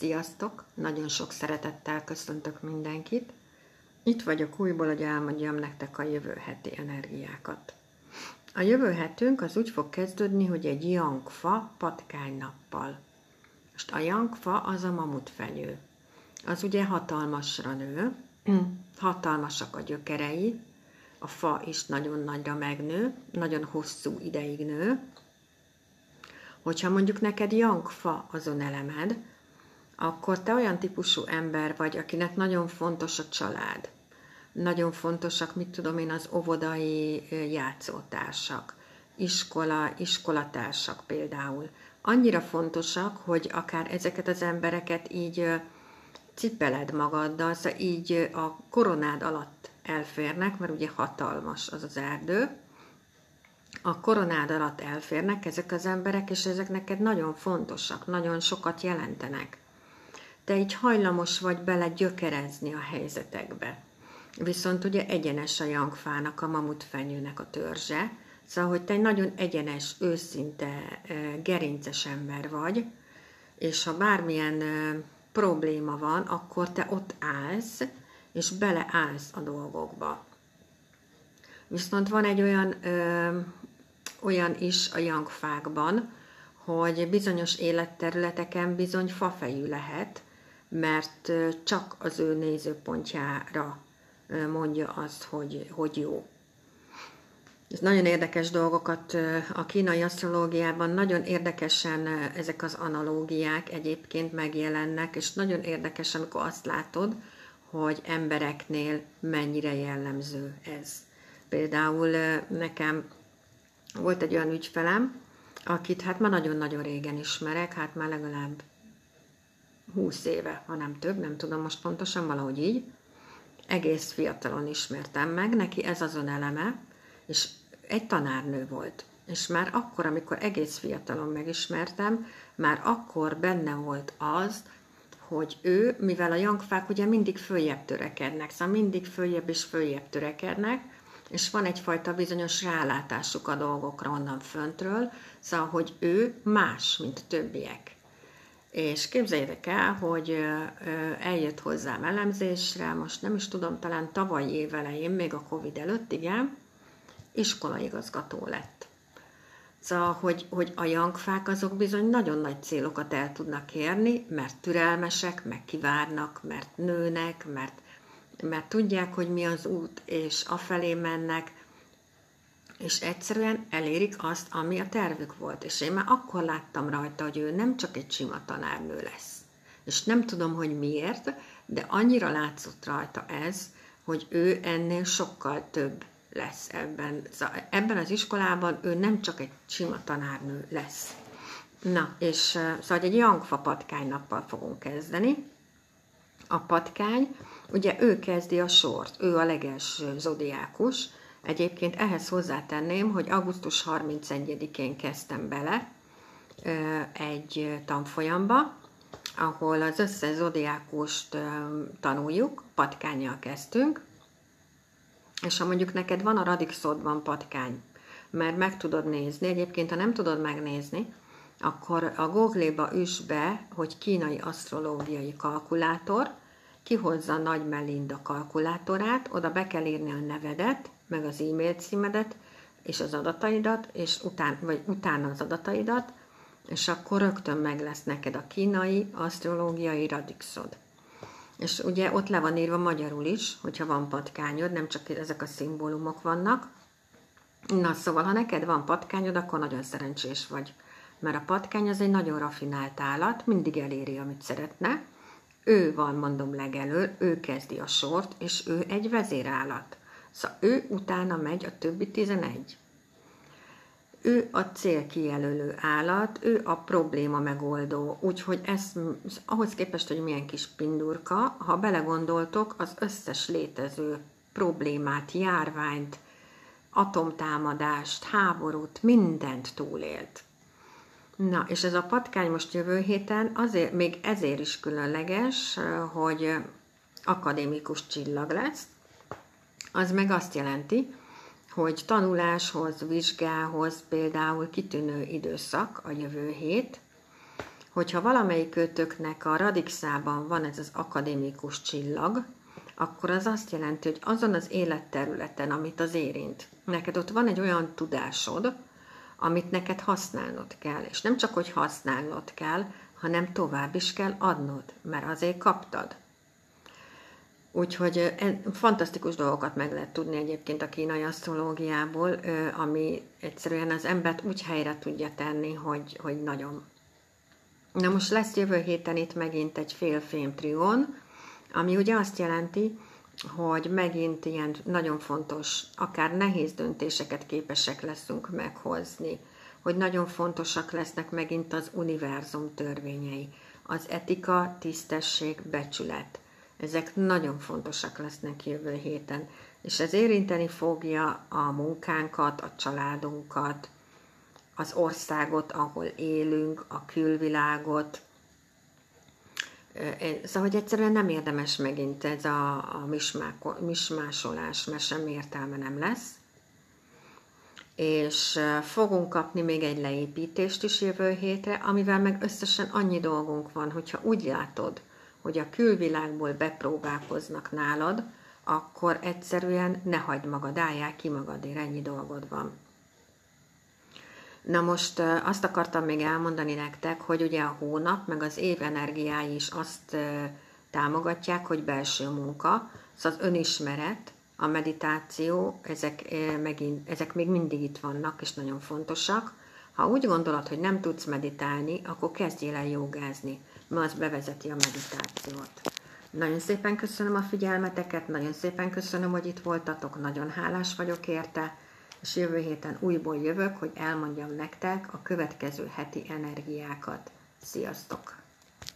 Sziasztok! Nagyon sok szeretettel köszöntök mindenkit. Itt vagyok újból, hogy elmondjam nektek a jövő heti energiákat. A jövő hetünk az úgy fog kezdődni, hogy egy jankfa nappal. Most a jankfa az a mamutfenyő. Az ugye hatalmasra nő, hatalmasak a gyökerei, a fa is nagyon nagyra megnő, nagyon hosszú ideig nő. Hogyha mondjuk neked jankfa azon elemed, akkor te olyan típusú ember vagy, akinek nagyon fontos a család. Nagyon fontosak, mit tudom én, az óvodai játszótársak, iskola, iskolatársak például. Annyira fontosak, hogy akár ezeket az embereket így cipeled magaddal, szóval így a koronád alatt elférnek, mert ugye hatalmas az az erdő, a koronád alatt elférnek ezek az emberek, és ezek neked nagyon fontosak, nagyon sokat jelentenek te így hajlamos vagy bele gyökerezni a helyzetekbe. Viszont ugye egyenes a jangfának, a mamutfenyőnek a törzse, szóval, hogy te egy nagyon egyenes, őszinte, gerinces ember vagy, és ha bármilyen probléma van, akkor te ott állsz, és beleállsz a dolgokba. Viszont van egy olyan, ö, olyan is a jangfákban, hogy bizonyos életterületeken bizony fafejű lehet, mert csak az ő nézőpontjára mondja azt, hogy, hogy jó. Ez nagyon érdekes dolgokat a kínai asztrológiában, nagyon érdekesen ezek az analógiák egyébként megjelennek, és nagyon érdekes, amikor azt látod, hogy embereknél mennyire jellemző ez. Például nekem volt egy olyan ügyfelem, akit hát már nagyon-nagyon régen ismerek, hát már legalább 20 éve, ha nem több, nem tudom most pontosan, valahogy így. Egész fiatalon ismertem meg, neki ez azon eleme, és egy tanárnő volt. És már akkor, amikor egész fiatalon megismertem, már akkor benne volt az, hogy ő, mivel a jangfák ugye mindig följebb törekednek, szóval mindig följebb és följebb törekednek, és van egyfajta bizonyos rálátásuk a dolgokra onnan föntről, szóval, hogy ő más, mint többiek. És képzeljétek el, hogy eljött hozzám elemzésre, most nem is tudom, talán tavaly év elején, még a Covid előtt, igen, iskolaigazgató lett. Szóval, hogy, hogy a jangfák azok bizony nagyon nagy célokat el tudnak érni, mert türelmesek, meg kivárnak, mert nőnek, mert, mert tudják, hogy mi az út, és afelé mennek, és egyszerűen elérik azt, ami a tervük volt. És én már akkor láttam rajta, hogy ő nem csak egy sima tanárnő lesz. És nem tudom, hogy miért, de annyira látszott rajta ez, hogy ő ennél sokkal több lesz ebben. Szóval ebben az iskolában ő nem csak egy sima tanárnő lesz. Na, és szóval egy Jangfa patkány nappal fogunk kezdeni. A patkány, ugye ő kezdi a sort, ő a legelső zodiákus, Egyébként ehhez hozzátenném, hogy augusztus 31-én kezdtem bele egy tanfolyamba, ahol az összes tanuljuk, patkányjal kezdtünk, és ha mondjuk neked van a Radixodban patkány, mert meg tudod nézni, egyébként ha nem tudod megnézni, akkor a Google-ba üss be, hogy kínai asztrológiai kalkulátor, kihozza Nagy Melinda kalkulátorát, oda be kell írni a nevedet, meg az e-mail címedet, és az adataidat, és után, vagy utána az adataidat, és akkor rögtön meg lesz neked a kínai asztrológiai radixod. És ugye ott le van írva magyarul is, hogyha van patkányod, nem csak ezek a szimbólumok vannak. Na szóval, ha neked van patkányod, akkor nagyon szerencsés vagy. Mert a patkány az egy nagyon rafinált állat, mindig eléri, amit szeretne. Ő van, mondom, legelő, ő kezdi a sort, és ő egy vezérállat. Szóval ő utána megy a többi 11. Ő a célkijelölő állat, ő a probléma megoldó. Úgyhogy ez, ahhoz képest, hogy milyen kis pindurka, ha belegondoltok, az összes létező problémát, járványt, atomtámadást, háborút, mindent túlélt. Na, és ez a patkány most jövő héten azért, még ezért is különleges, hogy akadémikus csillag lesz, az meg azt jelenti, hogy tanuláshoz, vizsgához például kitűnő időszak a jövő hét, hogyha valamelyik kötöknek a radixában van ez az akadémikus csillag, akkor az azt jelenti, hogy azon az életterületen, amit az érint, neked ott van egy olyan tudásod, amit neked használnod kell. És nem csak, hogy használnod kell, hanem tovább is kell adnod, mert azért kaptad. Úgyhogy fantasztikus dolgokat meg lehet tudni egyébként a kínai asztrológiából, ami egyszerűen az embert úgy helyre tudja tenni, hogy, hogy nagyon. Na most lesz jövő héten itt megint egy félfém trión, ami ugye azt jelenti, hogy megint ilyen nagyon fontos, akár nehéz döntéseket képesek leszünk meghozni, hogy nagyon fontosak lesznek megint az univerzum törvényei, az etika, tisztesség, becsület. Ezek nagyon fontosak lesznek jövő héten, és ez érinteni fogja a munkánkat, a családunkat, az országot, ahol élünk, a külvilágot, Szóval, hogy egyszerűen nem érdemes megint ez a, a mismásolás, mert semmi értelme nem lesz. És fogunk kapni még egy leépítést is jövő hétre, amivel meg összesen annyi dolgunk van, hogyha úgy látod, hogy a külvilágból bepróbálkoznak nálad, akkor egyszerűen ne hagyd magad, álljál ki magadért, ennyi dolgod van. Na most azt akartam még elmondani nektek, hogy ugye a hónap, meg az év energiái is azt támogatják, hogy belső munka, szóval az önismeret, a meditáció, ezek, megint, ezek még mindig itt vannak, és nagyon fontosak. Ha úgy gondolod, hogy nem tudsz meditálni, akkor kezdjél el jogázni, mert az bevezeti a meditációt. Nagyon szépen köszönöm a figyelmeteket, nagyon szépen köszönöm, hogy itt voltatok, nagyon hálás vagyok érte és jövő héten újból jövök, hogy elmondjam nektek a következő heti energiákat. Sziasztok!